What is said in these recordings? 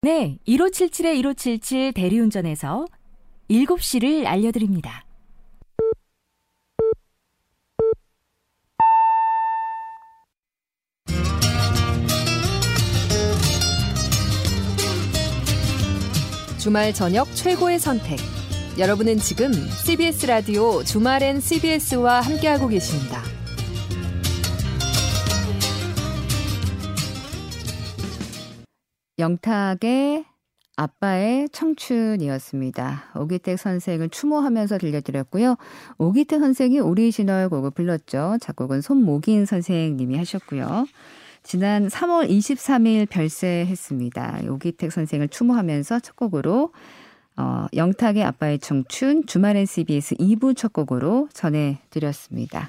네, 1577-1577 대리운전에서 7시를 알려드립니다. 주말 저녁 최고의 선택. 여러분은 지금 CBS 라디오 주말엔 CBS와 함께하고 계십니다. 영탁의 아빠의 청춘이었습니다. 오기택 선생을 추모하면서 들려드렸고요. 오기택 선생이 오리지널 곡을 불렀죠. 작곡은 손목인 선생님이 하셨고요. 지난 3월 23일 별세했습니다. 오기택 선생을 추모하면서 첫 곡으로 어, 영탁의 아빠의 청춘 주말엔 CBS 2부 첫 곡으로 전해드렸습니다.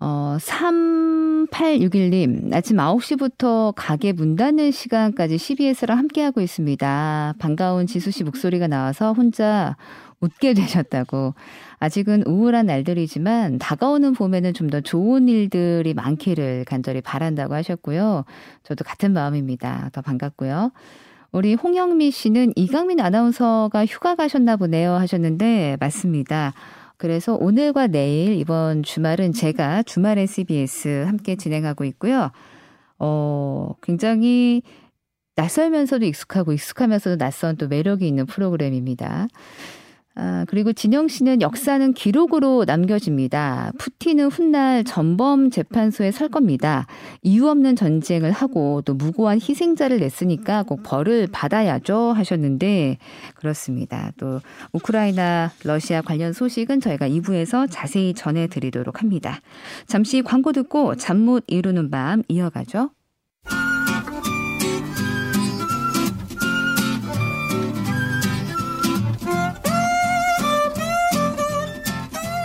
어, 3861님, 아침 9시부터 가게 문 닫는 시간까지 CBS랑 함께하고 있습니다. 반가운 지수 씨 목소리가 나와서 혼자 웃게 되셨다고. 아직은 우울한 날들이지만 다가오는 봄에는 좀 더 좋은 일들이 많기를 간절히 바란다고 하셨고요. 저도 같은 마음입니다. 더 반갑고요. 우리 홍영미 씨는 이강민 아나운서가 휴가 가셨나 보네요 하셨는데 맞습니다. 그래서 오늘과 내일 이번 주말은 제가 주말에 CBS 함께 진행하고 있고요. 어, 굉장히 낯설면서도 익숙하고 익숙하면서도 낯선 또 매력이 있는 프로그램입니다. 아, 그리고 진영 씨는 역사는 기록으로 남겨집니다. 푸틴은 훗날 전범 재판소에 설 겁니다. 이유 없는 전쟁을 하고 또 무고한 희생자를 냈으니까 꼭 벌을 받아야죠 하셨는데 그렇습니다. 또 우크라이나 러시아 관련 소식은 저희가 2부에서 자세히 전해드리도록 합니다. 잠시 광고 듣고 잠 못 이루는 밤 이어가죠.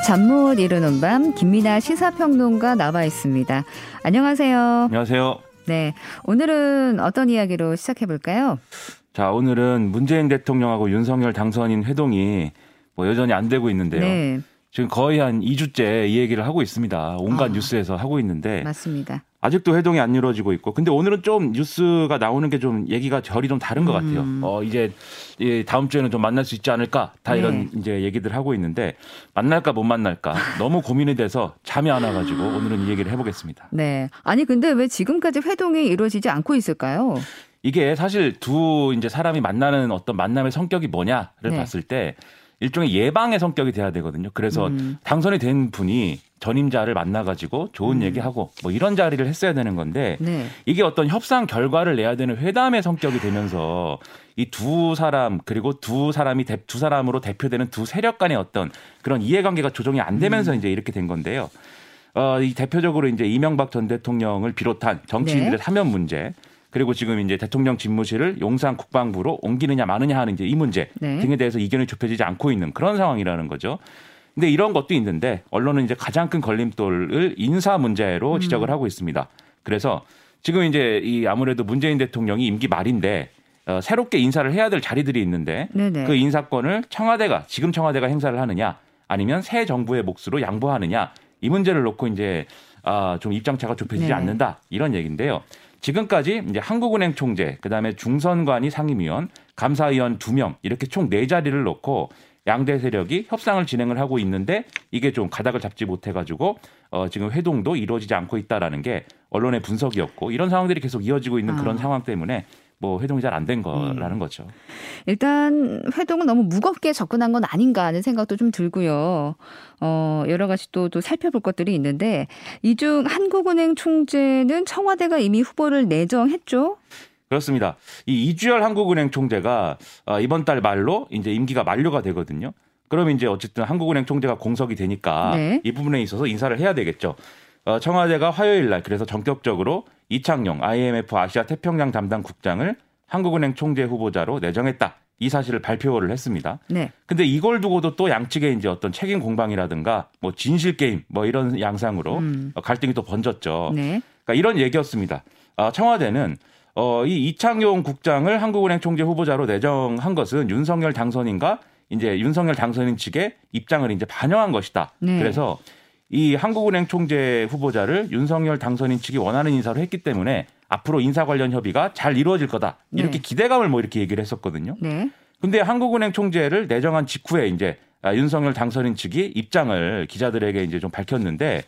잠 못 이루는 밤 김민아 시사평론가 나와 있습니다. 안녕하세요. 안녕하세요. 네, 오늘은 어떤 이야기로 시작해 볼까요? 자, 오늘은 문재인 대통령하고 윤석열 당선인 회동이 뭐 여전히 안 되고 있는데요. 네. 지금 거의 한 2주째 이 얘기를 하고 있습니다. 온갖 아, 뉴스에서 하고 있는데. 맞습니다. 아직도 회동이 안 이루어지고 있고. 근데 오늘은 좀 뉴스가 나오는 게 좀 얘기가 결이 좀 다른 것 같아요. 음. 어, 이제 다음 주에는 좀 만날 수 있지 않을까. 다 네. 이런 이제 얘기들 하고 있는데 만날까 못 만날까 너무 고민이 돼서 잠이 안 와가지고 오늘은 이 얘기를 해보겠습니다. 네. 아니 근데 왜 지금까지 회동이 이루어지지 않고 있을까요? 이게 사실 두 이제 사람이 만나는 어떤 만남의 성격이 뭐냐를 네. 봤을 때 일종의 예방의 성격이 돼야 되거든요. 그래서 음. 당선이 된 분이 전임자를 만나가지고 좋은 음. 얘기하고 뭐 이런 자리를 했어야 되는 건데 네. 이게 어떤 협상 결과를 내야 되는 회담의 성격이 되면서 이 두 사람 그리고 두 사람이 대, 두 사람으로 대표되는 두 세력 간의 어떤 그런 이해관계가 조정이 안 되면서 음. 이제 이렇게 된 건데요. 어, 이 대표적으로 이제 이명박 전 대통령을 비롯한 정치인들의 네. 사면 문제 그리고 지금 이제 대통령 집무실을 용산 국방부로 옮기느냐 마느냐 하는 이제 이 문제 네. 등에 대해서 이견이 좁혀지지 않고 있는 그런 상황이라는 거죠. 근데 이런 것도 있는데 언론은 이제 가장 큰 걸림돌을 인사 문제로 음. 지적을 하고 있습니다. 그래서 지금 이제 이 아무래도 문재인 대통령이 임기 말인데 어, 새롭게 인사를 해야 될 자리들이 있는데 네네. 그 인사권을 청와대가 지금 청와대가 행사를 하느냐 아니면 새 정부의 몫으로 양보하느냐 이 문제를 놓고 이제 아, 좀 입장차가 좁혀지지 네. 않는다 이런 얘기인데요. 지금까지 이제 한국은행 총재, 그다음에 중선관위 상임위원, 감사위원 두 명 이렇게 총 네 자리를 놓고 양대 세력이 협상을 진행을 하고 있는데 이게 좀 가닥을 잡지 못해 가지고 어 지금 회동도 이루어지지 않고 있다라는 게 언론의 분석이었고 이런 상황들이 계속 이어지고 있는 그런 아. 상황 때문에 뭐 회동이 잘 안 된 거라는 음. 거죠. 일단 회동은 너무 무겁게 접근한 건 아닌가 하는 생각도 좀 들고요. 어, 여러 가지 또, 또 살펴볼 것들이 있는데 이 중 한국은행 총재는 청와대가 이미 후보를 내정했죠. 그렇습니다. 이 이주열 한국은행 총재가 어, 이번 달 말로 이제 임기가 만료가 되거든요. 그럼 이제 어쨌든 한국은행 총재가 공석이 되니까 네. 이 부분에 있어서 인사를 해야 되겠죠. 어, 청와대가 화요일 날 그래서 전격적으로 이창용 IMF 아시아 태평양 담당 국장을 한국은행 총재 후보자로 내정했다. 이 사실을 발표를 했습니다. 네. 근데 이걸 두고도 또 양측의 이제 어떤 책임 공방이라든가 뭐 진실 게임 뭐 이런 양상으로 음. 갈등이 또 번졌죠. 네. 그러니까 이런 얘기였습니다. 어, 청와대는 어, 이 이창용 국장을 한국은행 총재 후보자로 내정한 것은 윤석열 당선인과 이제 윤석열 당선인 측의 입장을 이제 반영한 것이다. 네. 그래서 이 한국은행 총재 후보자를 윤석열 당선인 측이 원하는 인사로 했기 때문에 앞으로 인사 관련 협의가 잘 이루어질 거다. 이렇게 네. 기대감을 뭐 이렇게 얘기를 했었거든요. 네. 근데 한국은행 총재를 내정한 직후에 이제 아, 윤석열 당선인 측이 입장을 기자들에게 이제 좀 밝혔는데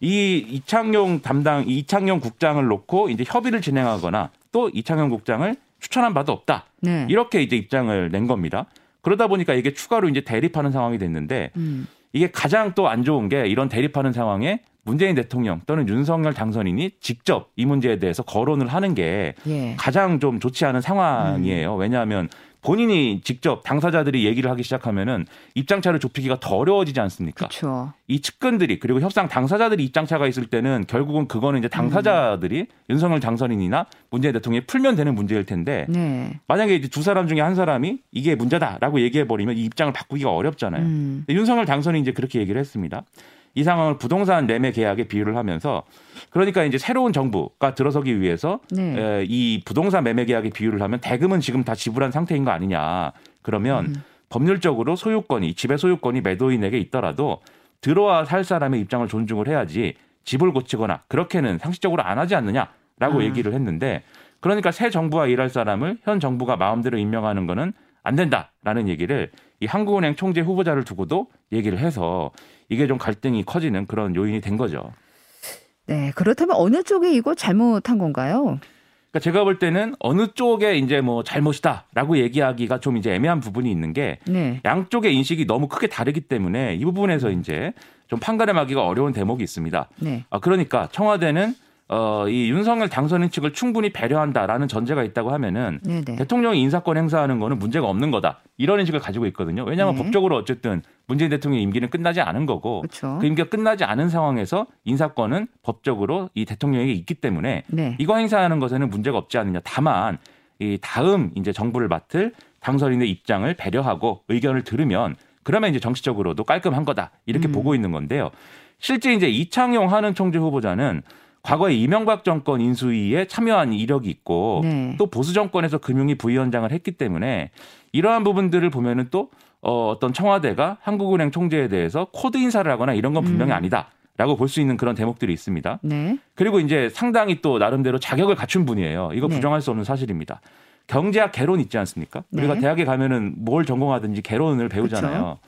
이 이창용 담당 이 이창용 국장을 놓고 이제 협의를 진행하거나 또 이창용 국장을 추천한 바도 없다. 네. 이렇게 이제 입장을 낸 겁니다. 그러다 보니까 이게 추가로 이제 대립하는 상황이 됐는데 음. 이게 가장 또 안 좋은 게 이런 대립하는 상황에 문재인 대통령 또는 윤석열 당선인이 직접 이 문제에 대해서 거론을 하는 게 예. 가장 좀 좋지 않은 상황이에요. 왜냐하면 본인이 직접 당사자들이 얘기를 하기 시작하면은 입장차를 좁히기가 더 어려워지지 않습니까? 그렇죠. 이 측근들이 그리고 협상 당사자들이 입장차가 있을 때는 결국은 그거는 이제 당사자들이 윤석열 당선인이나 문재인 대통령이 풀면 되는 문제일 텐데 네. 만약에 이제 두 사람 중에 한 사람이 이게 문제다라고 얘기해 버리면 이 입장을 바꾸기가 어렵잖아요. 음. 윤석열 당선인이 이제 그렇게 얘기를 했습니다. 이 상황을 부동산 매매 계약에 비유를 하면서 그러니까 이제 새로운 정부가 들어서기 위해서 네. 에, 이 부동산 매매 계약에 비유를 하면 대금은 지금 다 지불한 상태인 거 아니냐. 그러면 음. 법률적으로 소유권이 집의 소유권이 매도인에게 있더라도 들어와 살 사람의 입장을 존중을 해야지 집을 고치거나 그렇게는 상식적으로 안 하지 않느냐라고 아. 얘기를 했는데 그러니까 새 정부와 일할 사람을 현 정부가 마음대로 임명하는 거는 안 된다라는 얘기를 이 한국은행 총재 후보자를 두고도 얘기를 해서 이게 좀 갈등이 커지는 그런 요인이 된 거죠. 네. 그렇다면 어느 쪽이 이거 잘못한 건가요? 그러니까 제가 볼 때는 어느 쪽에 이제 뭐 잘못이다라고 얘기하기가 좀 이제 애매한 부분이 있는 게 네. 양쪽의 인식이 너무 크게 다르기 때문에 이 부분에서 이제 좀 판가름하기가 어려운 대목이 있습니다. 네. 아, 그러니까 청와대는 어, 이 윤석열 당선인 측을 충분히 배려한다라는 전제가 있다고 하면은 네, 네. 대통령이 인사권 행사하는 거는 문제가 없는 거다. 이런 인식을 가지고 있거든요. 왜냐하면 네. 법적으로 어쨌든 문재인 대통령의 임기는 끝나지 않은 거고 그렇죠. 그 임기가 끝나지 않은 상황에서 인사권은 법적으로 이 대통령에게 있기 때문에 네. 이거 행사하는 것에는 문제가 없지 않느냐. 다만 이 다음 이제 정부를 맡을 당선인의 입장을 배려하고 의견을 들으면 그러면 이제 정치적으로도 깔끔한 거다. 이렇게 음. 보고 있는 건데요. 실제 이제 이창용 한은 총재 후보자는 과거에 이명박 정권 인수위에 참여한 이력이 있고 네. 또 보수 정권에서 금융위 부위원장을 했기 때문에 이러한 부분들을 보면은 또 어, 어떤 청와대가 한국은행 총재에 대해서 코드 인사를 하거나 이런 건 분명히 음. 아니다 라고 볼 수 있는 그런 대목들이 있습니다. 네. 그리고 이제 상당히 또 나름대로 자격을 갖춘 분이에요. 이거 네. 부정할 수 없는 사실입니다. 경제학 개론 있지 않습니까? 우리가 네. 대학에 가면은 뭘 전공하든지 개론을 배우잖아요.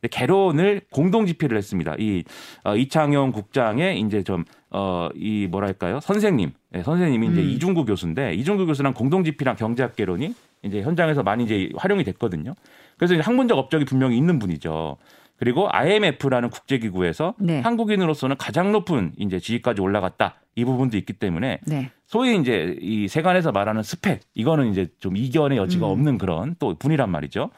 근데 개론을 공동 집필을 했습니다. 이 어, 이창용 국장의 이제 좀 어 이 뭐랄까요 선생님, 네, 선생님이 이제 음. 이중구 교수인데 이중구 교수랑 공동 집필한 경제학 개론이 이제 현장에서 많이 이제 활용이 됐거든요. 그래서 이제 학문적 업적이 분명히 있는 분이죠. 그리고 IMF라는 국제기구에서 네. 한국인으로서는 가장 높은 이제 지위까지 올라갔다 이 부분도 있기 때문에 네. 소위 이제 이 세간에서 말하는 스펙 이거는 이제 좀 이견의 여지가 음. 없는 그런 또 분이란 말이죠.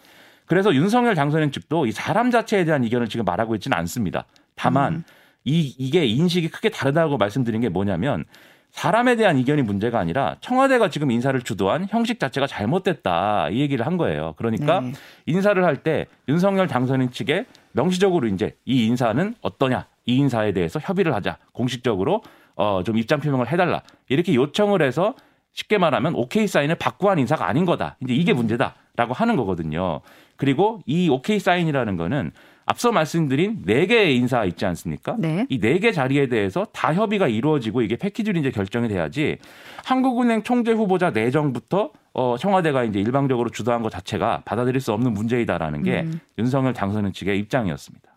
그래서 윤석열 당선인 측도 이 사람 자체에 대한 이견을 지금 말하고 있지는 않습니다. 다만 음. 이 이게 인식이 크게 다르다고 말씀드린 게 뭐냐면 사람에 대한 이견이 문제가 아니라 청와대가 지금 인사를 주도한 형식 자체가 잘못됐다 이 얘기를 한 거예요. 그러니까 네. 인사를 할 때 윤석열 당선인 측에 명시적으로 이제 이 인사는 어떠냐 이 인사에 대해서 협의를 하자 공식적으로 어 좀 입장 표명을 해달라 이렇게 요청을 해서 쉽게 말하면 오케이 사인을 받고 한 인사가 아닌 거다 이제 이게 문제다라고 하는 거거든요. 그리고 이 오케이 사인이라는 거는 앞서 말씀드린 네 개의 인사 있지 않습니까? 네. 이네개 자리에 대해서 다 협의가 이루어지고 이게 패키지로 이제 결정이 돼야지 한국은행 총재 후보자 내정부터 어, 청와대가 이제 일방적으로 주도한 것 자체가 받아들일 수 없는 문제이다라는 게 음. 윤석열 당선인 측의 입장이었습니다.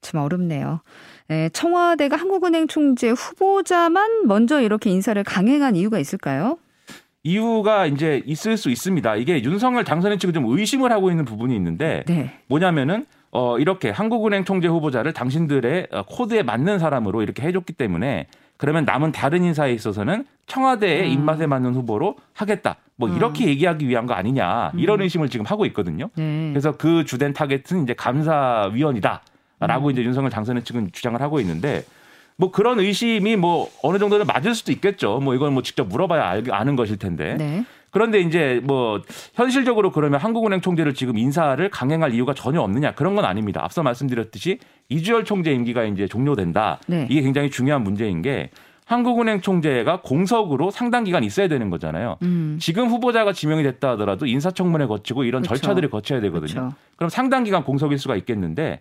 참 어렵네요. 네, 청와대가 한국은행 총재 후보자만 먼저 이렇게 인사를 강행한 이유가 있을까요? 이유가 이제 있을 수 있습니다. 이게 윤석열 당선인 측이 좀 의심을 하고 있는 부분이 있는데 네. 뭐냐면은 어 이렇게 한국은행 총재 후보자를 당신들의 어, 코드에 맞는 사람으로 이렇게 해줬기 때문에 그러면 남은 다른 인사에 있어서는 청와대의 음. 입맛에 맞는 후보로 하겠다. 뭐 음. 이렇게 얘기하기 위한 거 아니냐 이런 의심을 지금 하고 있거든요. 네. 그래서 그 주된 타겟은 이제 감사위원이다라고 이제 윤석열 당선인 측은 주장을 하고 있는데 뭐 그런 의심이 뭐 어느 정도는 맞을 수도 있겠죠. 뭐 이건 뭐 직접 물어봐야 알, 아는 것일 텐데. 네. 그런데 이제 뭐 현실적으로 그러면 한국은행 총재를 지금 인사를 강행할 이유가 전혀 없느냐 그런 건 아닙니다. 앞서 말씀드렸듯이 이주열 총재 임기가 이제 종료된다. 네. 이게 굉장히 중요한 문제인 게 한국은행 총재가 공석으로 상당 기간 있어야 되는 거잖아요. 음. 지금 후보자가 지명이 됐다 하더라도 인사청문회 거치고 이런 그렇죠. 절차들을 거쳐야 되거든요. 그렇죠. 그럼 상당 기간 공석일 수가 있겠는데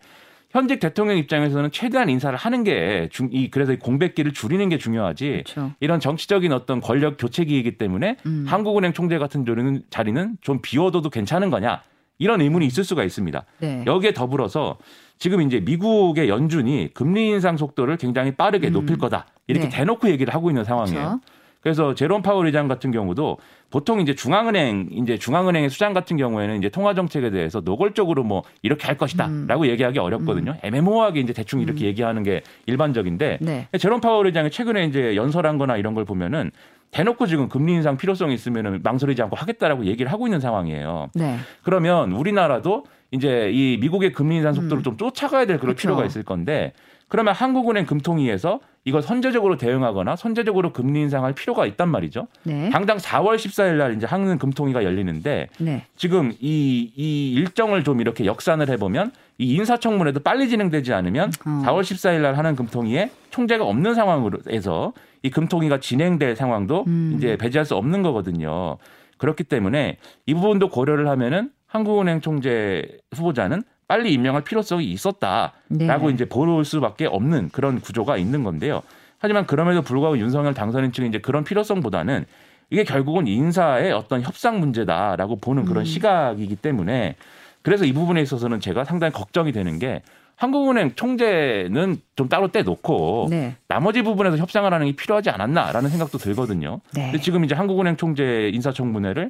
현직 대통령 입장에서는 최대한 인사를 하는 게 중, 이 그래서 공백기를 줄이는 게 중요하지. 그렇죠. 이런 정치적인 어떤 권력 교체기이기 때문에 음. 한국은행 총재 같은 자리는, 자리는 좀 비워둬도 괜찮은 거냐 이런 의문이 있을 수가 있습니다. 네. 여기에 더불어서 지금 이제 미국의 연준이 금리 인상 속도를 굉장히 빠르게 음. 높일 거다 이렇게 네. 대놓고 얘기를 하고 있는 상황이에요. 그렇죠. 그래서 제롬 파월 의장 같은 경우도 보통 이제 중앙은행 이제 중앙은행의 수장 같은 경우에는 이제 통화 정책에 대해서 노골적으로 뭐 이렇게 할 것이다라고 음. 얘기하기 어렵거든요. 음. 애매모호하게 이제 대충 이렇게 음. 얘기하는 게 일반적인데 네. 제롬 파월 의장이 최근에 이제 연설한거나 이런 걸 보면은 대놓고 지금 금리 인상 필요성이 있으면은 망설이지 않고 하겠다라고 얘기를 하고 있는 상황이에요. 네. 그러면 우리나라도 이제 이 미국의 금리 인상 속도를 음. 좀 쫓아가야 될 그런 그렇죠. 필요가 있을 건데 그러면 한국은행 금통위에서 이걸 선제적으로 대응하거나 선제적으로 금리 인상할 필요가 있단 말이죠. 네. 당장 4월 14일 날 이제 한국 금통위가 열리는데 네. 지금 이, 이 일정을 좀 이렇게 역산을 해보면 이 인사청문회도 빨리 진행되지 않으면 어. 4월 14일 날 하는 금통위에 총재가 없는 상황으로 해서 이 금통위가 진행될 상황도 음. 이제 배제할 수 없는 거거든요. 그렇기 때문에 이 부분도 고려를 하면은 한국은행 총재 후보자는 빨리 임명할 필요성이 있었다라고 네. 이제 볼 수밖에 없는 그런 구조가 있는 건데요. 하지만 그럼에도 불구하고 윤석열 당선인 측은 이제 그런 필요성보다는 이게 결국은 인사의 어떤 협상 문제다라고 보는 그런 음. 시각이기 때문에 그래서 이 부분에 있어서는 제가 상당히 걱정이 되는 게 한국은행 총재는 좀 따로 떼놓고 네. 나머지 부분에서 협상을 하는 게 필요하지 않았나라는 생각도 들거든요. 네. 근데 지금 이제 한국은행 총재 인사청문회를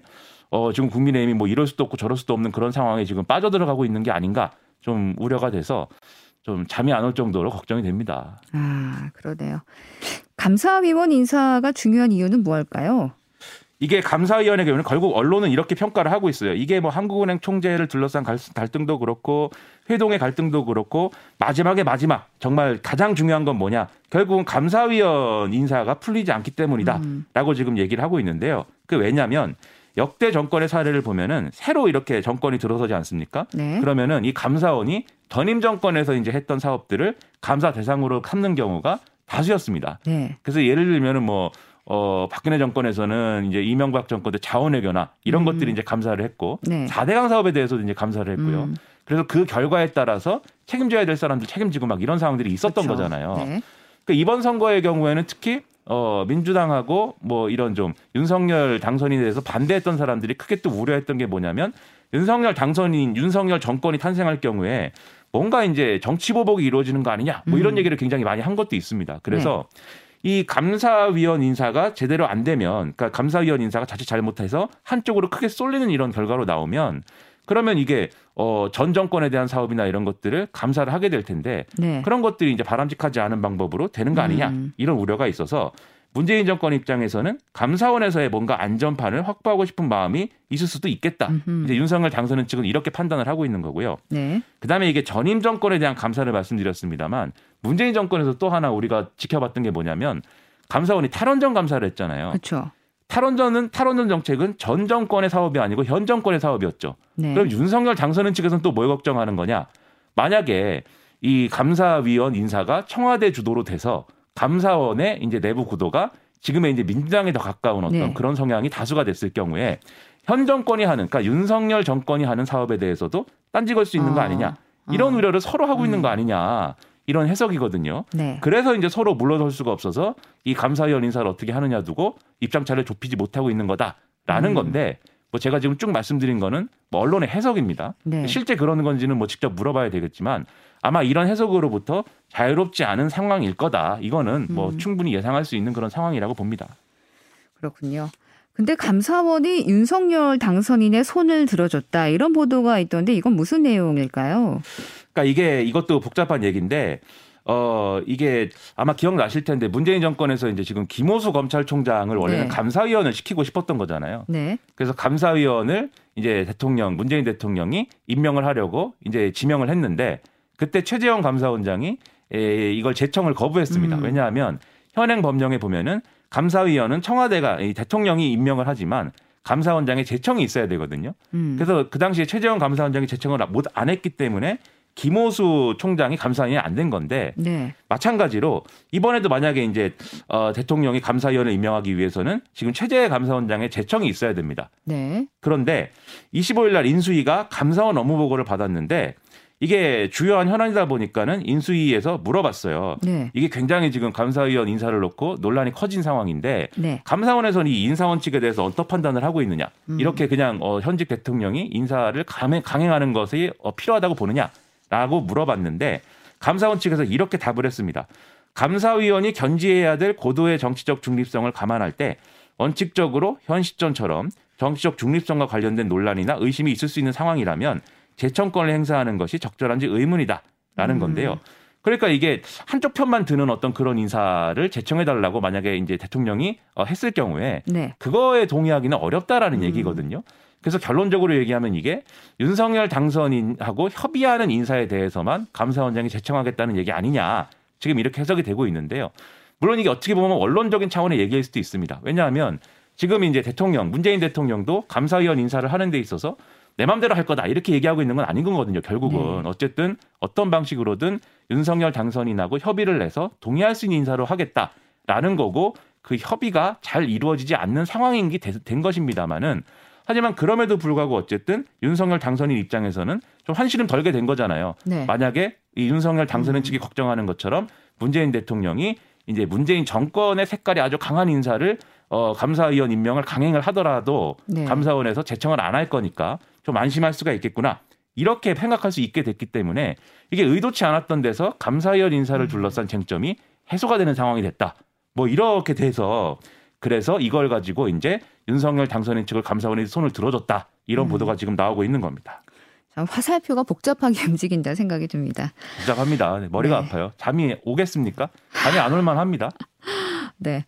어, 지금 국민의힘이 뭐 이럴 수도 없고 저럴 수도 없는 그런 상황에 지금 빠져들어가고 있는 게 아닌가 좀 우려가 돼서 좀 잠이 안 올 정도로 걱정이 됩니다. 아, 그러네요. 감사위원 인사가 중요한 이유는 무엇일까요? 이게 감사위원회 경우는 결국 언론은 이렇게 평가를 하고 있어요. 이게 뭐 한국은행 총재를 둘러싼 갈등도 그렇고 회동의 갈등도 그렇고 마지막에 마지막 정말 가장 중요한 건 뭐냐? 결국은 감사위원 인사가 풀리지 않기 때문이다라고 음. 지금 얘기를 하고 있는데요. 그 왜냐하면 역대 정권의 사례를 보면은 새로 이렇게 정권이 들어서지 않습니까? 네. 그러면은 이 감사원이 전임 정권에서 이제 했던 사업들을 감사 대상으로 삼는 경우가 다수였습니다. 네. 그래서 예를 들면은 뭐 어, 박근혜 정권에서는 이제 이명박 정권 때 자원외교나 이런 음. 것들이 이제 감사를 했고 네. 4대강 사업에 대해서도 이제 감사를 했고요. 음. 그래서 그 결과에 따라서 책임져야 될 사람들 책임지고 막 이런 상황들이 있었던 그렇죠. 거잖아요. 네. 그 이번 선거의 경우에는 특히 어, 민주당하고 뭐 이런 좀 윤석열 당선인에 대해서 반대했던 사람들이 크게 또 우려했던 게 뭐냐면 윤석열 당선인, 윤석열 정권이 탄생할 경우에 뭔가 이제 정치 보복이 이루어지는 거 아니냐 뭐 이런 음. 얘기를 굉장히 많이 한 것도 있습니다. 그래서 네. 이 감사위원 인사가 제대로 안 되면, 그러니까 감사위원 인사가 자칫 잘못해서 한쪽으로 크게 쏠리는 이런 결과로 나오면 그러면 이게 어, 전 정권에 대한 사업이나 이런 것들을 감사를 하게 될 텐데 네. 그런 것들이 이제 바람직하지 않은 방법으로 되는 거 아니냐 음. 이런 우려가 있어서 문재인 정권 입장에서는 감사원에서의 뭔가 안전판을 확보하고 싶은 마음이 있을 수도 있겠다. 음흠. 이제 윤석열 당선인 측은 이렇게 판단을 하고 있는 거고요. 네. 그다음에 이게 전임 정권에 대한 감사를 말씀드렸습니다만 문재인 정권에서 또 하나 우리가 지켜봤던 게 뭐냐면 감사원이 탈원전 감사를 했잖아요. 그렇죠. 탈원전은 탈원전 정책은 전 정권의 사업이 아니고 현 정권의 사업이었죠. 네. 그럼 윤석열 당선인 측에서는 또 뭘 걱정하는 거냐? 만약에 이 감사위원 인사가 청와대 주도로 돼서 감사원의 이제 내부 구도가 지금의 이제 민주당에 더 가까운 어떤 네. 그런 성향이 다수가 됐을 경우에 현 정권이 하는 그러니까 윤석열 정권이 하는 사업에 대해서도 딴지 걸 수 있는 거 아. 아니냐? 이런 아. 우려를 서로 하고 음. 있는 거 아니냐? 이런 해석이거든요. 네. 그래서 이제 서로 물러설 수가 없어서 이 감사위원 인사를 어떻게 하느냐 두고 입장차를 좁히지 못하고 있는 거다라는 음. 건데 뭐 제가 지금 쭉 말씀드린 거는 뭐 언론의 해석입니다. 네. 실제 그러는 건지는 뭐 직접 물어봐야 되겠지만 아마 이런 해석으로부터 자유롭지 않은 상황일 거다. 이거는 뭐 음. 충분히 예상할 수 있는 그런 상황이라고 봅니다. 그렇군요. 근데 감사원이 윤석열 당선인의 손을 들어줬다 이런 보도가 있던데 이건 무슨 내용일까요? 그러니까 이게 이것도 복잡한 얘기인데 어 이게 아마 기억나실 텐데 문재인 정권에서 이제 지금 김호수 검찰총장을 원래는 네. 감사위원을 시키고 싶었던 거잖아요. 네. 그래서 감사위원을 이제 대통령 문재인 대통령이 임명을 하려고 이제 지명을 했는데 그때 최재형 감사원장이 에, 이걸 제청을 거부했습니다. 음. 왜냐하면 현행 법령에 보면은 감사위원은 청와대가 이 대통령이 임명을 하지만 감사원장의 제청이 있어야 되거든요. 음. 그래서 그 당시에 최재형 감사원장이 제청을 못 안 했기 때문에 김호수 총장이 감사위원이 안 된 건데 네. 마찬가지로 이번에도 만약에 이제 어, 대통령이 감사위원을 임명하기 위해서는 지금 최재 감사원장의 제청이 있어야 됩니다. 네. 그런데 25일 날 인수위가 감사원 업무 보고를 받았는데 이게 주요한 현안이다 보니까는 인수위에서 물어봤어요. 네. 이게 굉장히 지금 감사위원 인사를 놓고 논란이 커진 상황인데 네. 감사원에서는 이 인사원 측에 대해서 어떤 판단을 하고 있느냐 음. 이렇게 그냥 어, 현직 대통령이 인사를 강행하는 것이 어, 필요하다고 보느냐라고 물어봤는데 감사원 측에서 이렇게 답을 했습니다. 감사위원이 견지해야 될 고도의 정치적 중립성을 감안할 때 원칙적으로 현 시점처럼 정치적 중립성과 관련된 논란이나 의심이 있을 수 있는 상황이라면 재청권을 행사하는 것이 적절한지 의문이다라는 음. 건데요. 그러니까 이게 한쪽 편만 드는 어떤 그런 인사를 제청해 달라고 만약에 이제 대통령이 어, 했을 경우에 네. 그거에 동의하기는 어렵다라는 음. 얘기거든요. 그래서 결론적으로 얘기하면 이게 윤석열 당선인하고 협의하는 인사에 대해서만 감사원장이 제청하겠다는 얘기 아니냐. 지금 이렇게 해석이 되고 있는데요. 물론 이게 어떻게 보면 원론적인 차원의 얘기일 수도 있습니다. 왜냐하면 지금 이제 대통령, 문재인 대통령도 감사위원 인사를 하는 데 있어서 내 맘대로 할 거다 이렇게 얘기하고 있는 건 아닌 거거든요. 결국은 네. 어쨌든 어떤 방식으로든 윤석열 당선인하고 협의를 내서 동의할 수 있는 인사로 하겠다라는 거고 그 협의가 잘 이루어지지 않는 상황인 게 된 것입니다만은 하지만 그럼에도 불구하고 어쨌든 윤석열 당선인 입장에서는 좀 한시름 덜게 된 거잖아요. 네. 만약에 이 윤석열 당선인 음. 측이 걱정하는 것처럼 문재인 대통령이 이제 문재인 정권의 색깔이 아주 강한 인사를 어, 감사위원 임명을 강행을 하더라도 네. 감사원에서 제청을 안 할 거니까 좀 안심할 수가 있겠구나. 이렇게 생각할 수 있게 됐기 때문에 이게 의도치 않았던 데서 감사위원 인사를 음. 둘러싼 쟁점이 해소가 되는 상황이 됐다. 뭐 이렇게 돼서 그래서 이걸 가지고 이제 윤석열 당선인 측을 감사원이 손을 들어줬다. 이런 음. 보도가 지금 나오고 있는 겁니다. 참 화살표가 복잡하게 움직인다 생각이 듭니다. 복잡합니다. 네, 머리가 네. 아파요. 잠이 오겠습니까? 잠이 안 올만 합니다. 네.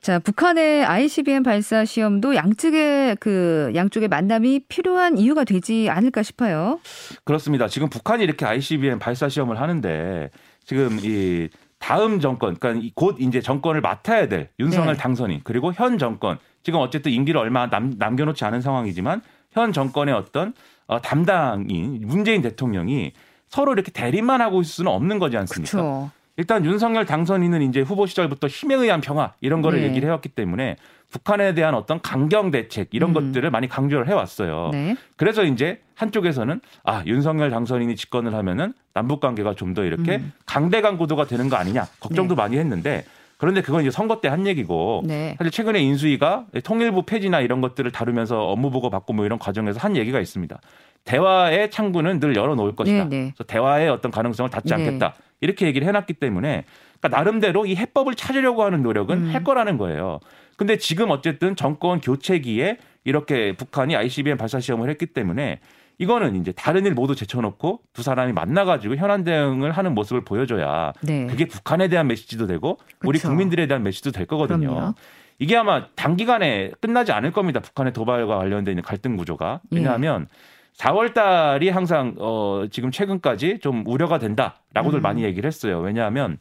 자, 북한의 ICBM 발사 시험도 양측의 그 양쪽의 만남이 필요한 이유가 되지 않을까 싶어요. 그렇습니다. 지금 북한이 이렇게 ICBM 발사 시험을 하는데 지금 이 다음 정권, 그러니까 곧 이제 정권을 맡아야 될 윤석열 네. 당선인 그리고 현 정권 지금 어쨌든 임기를 얼마 남, 남겨놓지 않은 상황이지만 현 정권의 어떤 어, 담당인 문재인 대통령이 서로 이렇게 대립만 하고 있을 수는 없는 거지 않습니까? 그쵸. 일단 윤석열 당선인은 이제 후보 시절부터 힘에 의한 평화 이런 거를 네. 얘기를 해왔기 때문에 북한에 대한 어떤 강경 대책 이런 음. 것들을 많이 강조를 해왔어요. 네. 그래서 이제 한쪽에서는 아 윤석열 당선인이 집권을 하면은 남북 관계가 좀 더 이렇게 음. 강대강 구도가 되는 거 아니냐 걱정도 네. 많이 했는데 그런데 그건 이제 선거 때 한 얘기고 네. 사실 최근에 인수위가 통일부 폐지나 이런 것들을 다루면서 업무 보고 받고 뭐 이런 과정에서 한 얘기가 있습니다. 대화의 창구는 늘 열어놓을 것이다. 네, 네. 그래서 대화의 어떤 가능성을 닫지 네. 않겠다. 이렇게 얘기를 해놨기 때문에 그러니까 나름대로 이 해법을 찾으려고 하는 노력은 음. 할 거라는 거예요. 근데 지금 어쨌든 정권 교체기에 이렇게 북한이 ICBM 발사 시험을 했기 때문에 이거는 이제 다른 일 모두 제쳐놓고 두 사람이 만나가지고 현안 대응을 하는 모습을 보여줘야 네. 그게 북한에 대한 메시지도 되고 그렇 우리 국민들에 대한 메시지도 될 거거든요. 그럼요. 이게 아마 단기간에 끝나지 않을 겁니다. 북한의 도발과 관련된 갈등 구조가 왜냐하면 예. 4월 달이 항상 어 지금 최근까지 좀 우려가 된다라고들 음. 많이 얘기를 했어요. 왜냐하면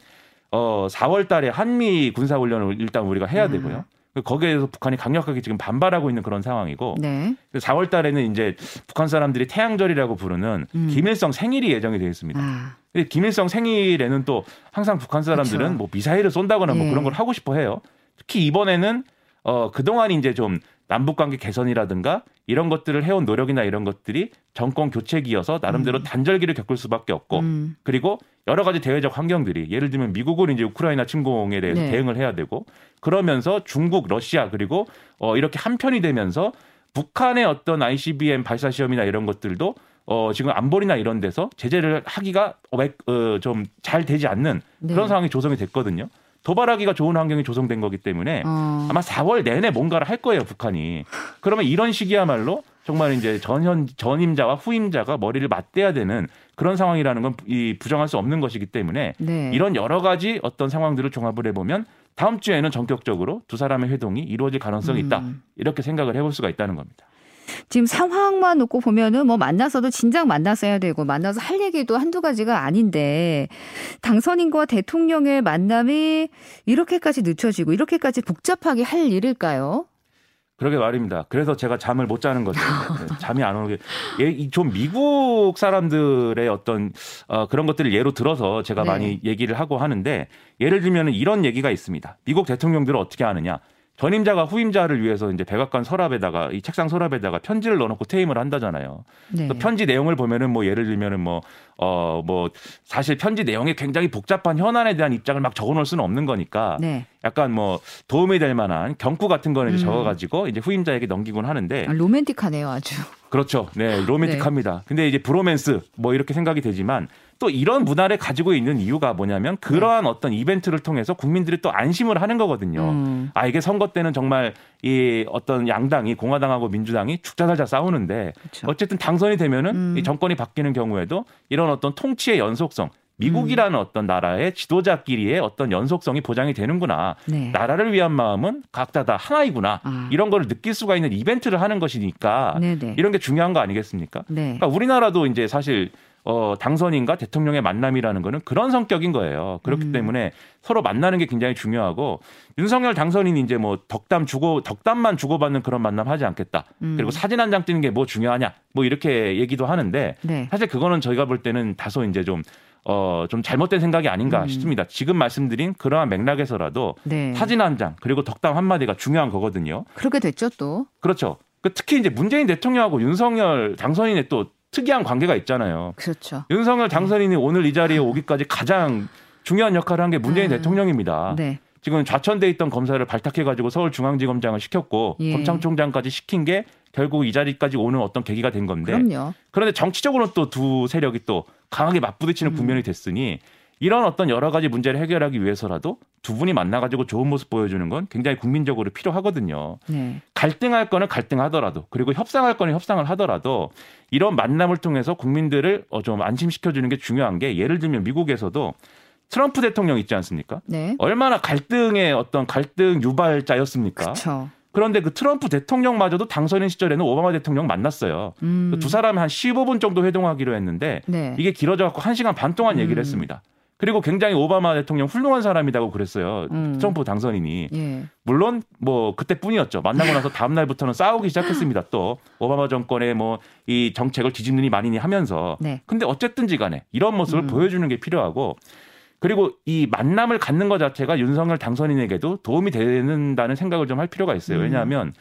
어 4월 달에 한미 군사 훈련을 일단 우리가 해야 음. 되고요. 거기에 대해서 북한이 강력하게 지금 반발하고 있는 그런 상황이고 네. 4월 달에는 이제 북한 사람들이 태양절이라고 부르는 음. 김일성 생일이 예정이 되어 있습니다. 아. 김일성 생일에는 또 항상 북한 사람들은 그렇죠. 뭐 미사일을 쏜다거나 뭐 예. 그런 걸 하고 싶어 해요. 특히 이번에는 어 그동안 이제 좀 남북 관계 개선이라든가 이런 것들을 해온 노력이나 이런 것들이 정권 교체기여서 나름대로 음. 단절기를 겪을 수밖에 없고 음. 그리고 여러 가지 대외적 환경들이 예를 들면 미국은 이제 우크라이나 침공에 대해서 네. 대응을 해야 되고 그러면서 중국, 러시아 그리고 어 이렇게 한편이 되면서 북한의 어떤 ICBM 발사 시험이나 이런 것들도 어 지금 안보리나 이런 데서 제재를 하기가 어, 좀잘 되지 않는 네. 그런 상황이 조성이 됐거든요. 도발하기가 좋은 환경이 조성된 거기 때문에 어. 아마 4월 내내 뭔가를 할 거예요 북한이. 그러면 이런 시기야말로 정말 이제 전현 전임자와 후임자가 머리를 맞대야 되는 그런 상황이라는 건 이 부정할 수 없는 것이기 때문에 네. 이런 여러 가지 어떤 상황들을 종합을 해보면 다음 주에는 전격적으로 두 사람의 회동이 이루어질 가능성이 있다 음. 이렇게 생각을 해볼 수가 있다는 겁니다. 지금 상황만 놓고 보면은 뭐 만나서도 진작 만났어야 되고 만나서 할 얘기도 한두 가지가 아닌데 당선인과 대통령의 만남이 이렇게까지 늦춰지고 이렇게까지 복잡하게 할 일일까요? 그러게 말입니다. 그래서 제가 잠을 못 자는 거죠. 네, 잠이 안 오게. 좀 미국 사람들의 어떤 어, 그런 것들을 예로 들어서 제가 네. 많이 얘기를 하고 하는데 예를 들면 이런 얘기가 있습니다. 미국 대통령들은 어떻게 하느냐. 전임자가 후임자를 위해서 이제 백악관 서랍에다가 이 책상 서랍에다가 편지를 넣어놓고 퇴임을 한다잖아요. 네. 그 편지 내용을 보면은 뭐 예를 들면은 뭐 어, 뭐, 사실 편지 내용에 굉장히 복잡한 현안에 대한 입장을 막 적어 놓을 수는 없는 거니까. 네. 약간 뭐 도움이 될 만한 경구 같은 거는 음. 적어가지고 이제 후임자에게 넘기곤 하는데. 아, 로맨틱하네요, 아주. 그렇죠. 네, 로맨틱합니다. 네. 근데 이제 브로맨스 뭐 이렇게 생각이 되지만 또 이런 문화를 가지고 있는 이유가 뭐냐면 그러한 네. 어떤 이벤트를 통해서 국민들이 또 안심을 하는 거거든요. 음. 아 이게 선거 때는 정말 이 어떤 양당이 공화당하고 민주당이 죽자살자 싸우는데 그렇죠. 어쨌든 당선이 되면은 음. 이 정권이 바뀌는 경우에도 이런 어떤 통치의 연속성 미국이라는 음. 어떤 나라의 지도자끼리의 어떤 연속성이 보장이 되는구나. 네. 나라를 위한 마음은 각자 다 하나이구나. 아. 이런 거를 느낄 수가 있는 이벤트를 하는 것이니까 네네. 이런 게 중요한 거 아니겠습니까? 네. 그러니까 우리나라도 이제 사실 어, 당선인과 대통령의 만남이라는 거는 그런 성격인 거예요. 그렇기 음. 때문에 서로 만나는 게 굉장히 중요하고 윤석열 당선인이 이제 뭐 덕담 주고 덕담만 주고받는 그런 만남 하지 않겠다. 음. 그리고 사진 한 장 찍는 게 뭐 중요하냐. 뭐 이렇게 얘기도 하는데 네. 사실 그거는 저희가 볼 때는 다소 이제 좀 어, 좀 잘못된 생각이 아닌가 음. 싶습니다. 지금 말씀드린 그러한 맥락에서라도 네. 사진 한 장, 그리고 덕담 한마디가 중요한 거거든요. 그렇게 됐죠, 또. 그렇죠. 그 특히 이제 문재인 대통령하고 윤석열 당선인의 또 특이한 관계가 있잖아요. 그렇죠. 윤석열 당선인이 오늘 이 자리에 오기까지 가장 중요한 역할을 한 게 문재인 음. 대통령입니다. 네. 지금 좌천돼 있던 검사를 발탁해가지고 서울중앙지검장을 시켰고 예. 검찰총장까지 시킨 게 결국 이 자리까지 오는 어떤 계기가 된 건데. 그럼요. 그런데 정치적으로는 또 두 세력이 또 강하게 맞부딪히는 음. 국면이 됐으니 이런 어떤 여러 가지 문제를 해결하기 위해서라도 두 분이 만나가지고 좋은 모습 보여주는 건 굉장히 국민적으로 필요하거든요. 네. 갈등할 거는 갈등하더라도 그리고 협상할 거는 협상을 하더라도 이런 만남을 통해서 국민들을 어, 좀 안심시켜주는 게 중요한 게 예를 들면 미국에서도 트럼프 대통령 있지 않습니까? 네. 얼마나 갈등의 어떤 갈등 유발자였습니까? 그쵸. 그런데 그 트럼프 대통령마저도 당선인 시절에는 오바마 대통령 만났어요. 음. 두 사람이 한 15분 정도 회동하기로 했는데 네. 이게 길어져 갖고 1시간 반 동안 얘기를 음. 했습니다. 그리고 굉장히 오바마 대통령 훌륭한 사람이라고 그랬어요. 음. 트럼프 당선인이. 예. 물론 뭐 그때뿐이었죠. 만나고 나서 다음 날부터는 싸우기 시작했습니다. 또 오바마 정권의 뭐 이 정책을 뒤집느니 마니니 하면서. 네. 근데 어쨌든지 간에 이런 모습을 음. 보여주는 게 필요하고 그리고 이 만남을 갖는 것 자체가 윤석열 당선인에게도 도움이 되는다는 생각을 좀 할 필요가 있어요. 음. 왜냐하면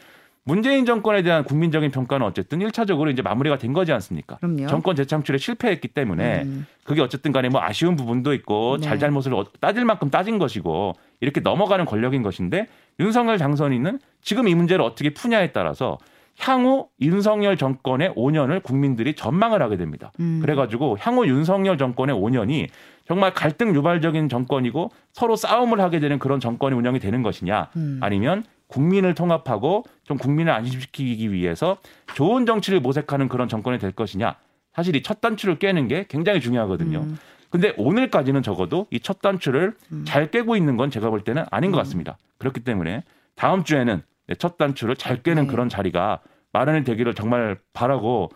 문재인 정권에 대한 국민적인 평가는 어쨌든 1차적으로 이제 마무리가 된 거지 않습니까? 그럼요. 정권 재창출에 실패했기 때문에 음. 그게 어쨌든 간에 뭐 아쉬운 부분도 있고 네. 잘잘못을 어, 따질 만큼 따진 것이고 이렇게 넘어가는 권력인 것인데 윤석열 당선인은 지금 이 문제를 어떻게 푸냐에 따라서 향후 윤석열 정권의 5년을 국민들이 전망을 하게 됩니다. 음. 그래가지고 향후 윤석열 정권의 5년이 정말 갈등 유발적인 정권이고 서로 싸움을 하게 되는 그런 정권이 운영이 되는 것이냐 음. 아니면 국민을 통합하고 좀 국민을 안심시키기 위해서 좋은 정치를 모색하는 그런 정권이 될 것이냐 사실 이 첫 단추를 깨는 게 굉장히 중요하거든요. 음. 근데 오늘까지는 적어도 이 첫 단추를 음. 잘 깨고 있는 건 제가 볼 때는 아닌 것 음. 같습니다. 그렇기 때문에 다음 주에는 첫 단추를 잘 깨는 네. 그런 자리가 마련이 되기를 정말 바라고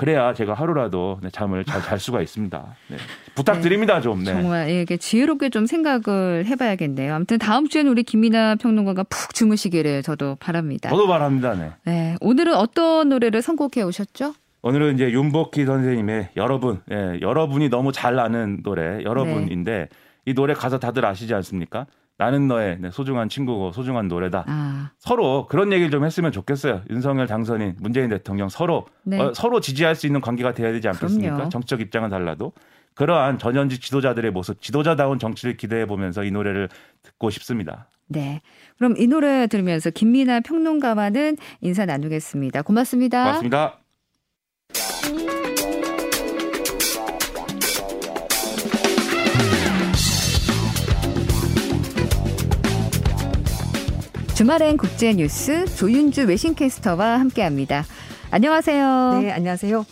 그래야 제가 하루라도 네, 잠을 잘 잘 수가 있습니다. 네. 부탁드립니다 네. 좀. 네. 정말 예, 이게 지혜롭게 좀 생각을 해봐야겠네요. 아무튼 다음 주에는 우리 김민아 평론가가 푹 주무시기를 저도 바랍니다. 저도 바랍니다. 네. 네. 오늘은 어떤 노래를 선곡해 오셨죠? 오늘은 이제 윤복희 선생님의 여러분, 예, 여러분이 너무 잘 아는 노래 여러분인데 네. 이 노래 가사 다들 아시지 않습니까? 나는 너의 네, 소중한 친구고 소중한 노래다. 아. 서로 그런 얘기를 좀 했으면 좋겠어요. 윤석열 당선인, 문재인 대통령 서로 네. 어, 서로 지지할 수 있는 관계가 돼야 되지 않겠습니까? 그럼요. 정책 입장은 달라도 그러한 전현직 지도자들의 모습, 지도자다운 정치를 기대해 보면서 이 노래를 듣고 싶습니다. 네. 그럼 이 노래 들으면서 김민아 평론가와는 인사 나누겠습니다. 고맙습니다. 고맙습니다. 주말엔 국제 뉴스 조윤주 외신캐스터와 함께합니다. 안녕하세요. 네, 안녕하세요.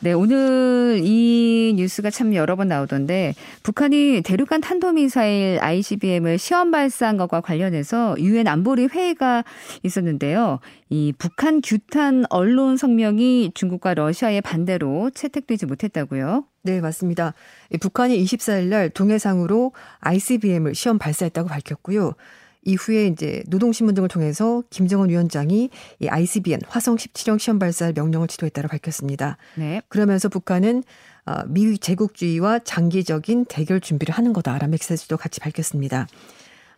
네, 오늘 이 뉴스가 참 여러 번 나오던데 북한이 대륙간 탄도미사일 ICBM을 시험 발사한 것과 관련해서 유엔 안보리 회의가 있었는데요. 이 북한 규탄 언론 성명이 중국과 러시아의 반대로 채택되지 못했다고요? 네, 맞습니다. 북한이 24일 날 동해상으로 ICBM을 시험 발사했다고 밝혔고요. 이후에 이제 노동신문 등을 통해서 김정은 위원장이 이 ICBM 화성 17형 시험 발사 명령을 지도했다고 밝혔습니다. 네. 그러면서 북한은 어, 미 제국주의와 장기적인 대결 준비를 하는 거다라는 메시지도 같이 밝혔습니다.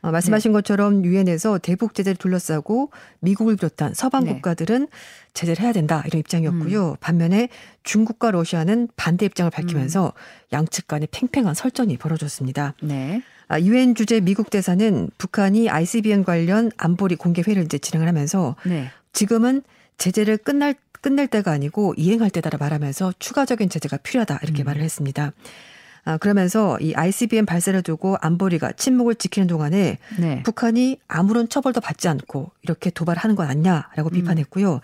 어, 말씀하신 네. 것처럼 유엔에서 대북 제재를 둘러싸고 미국을 비롯한 서방 네. 국가들은 제재를 해야 된다 이런 입장이었고요. 음. 반면에 중국과 러시아는 반대 입장을 밝히면서 음. 양측 간의 팽팽한 설전이 벌어졌습니다. 네. 아, 유엔 주재 미국 대사는 북한이 ICBM 관련 안보리 공개 회의를 이제 진행을 하면서 네. 지금은 제재를 끝날 끝낼 때가 아니고 이행할 때다라 말하면서 추가적인 제재가 필요하다 이렇게 음. 말을 했습니다. 아, 그러면서 이 ICBM 발사를 두고 안보리가 침묵을 지키는 동안에 네. 북한이 아무런 처벌도 받지 않고 이렇게 도발하는 건 아니냐라고 음. 비판했고요.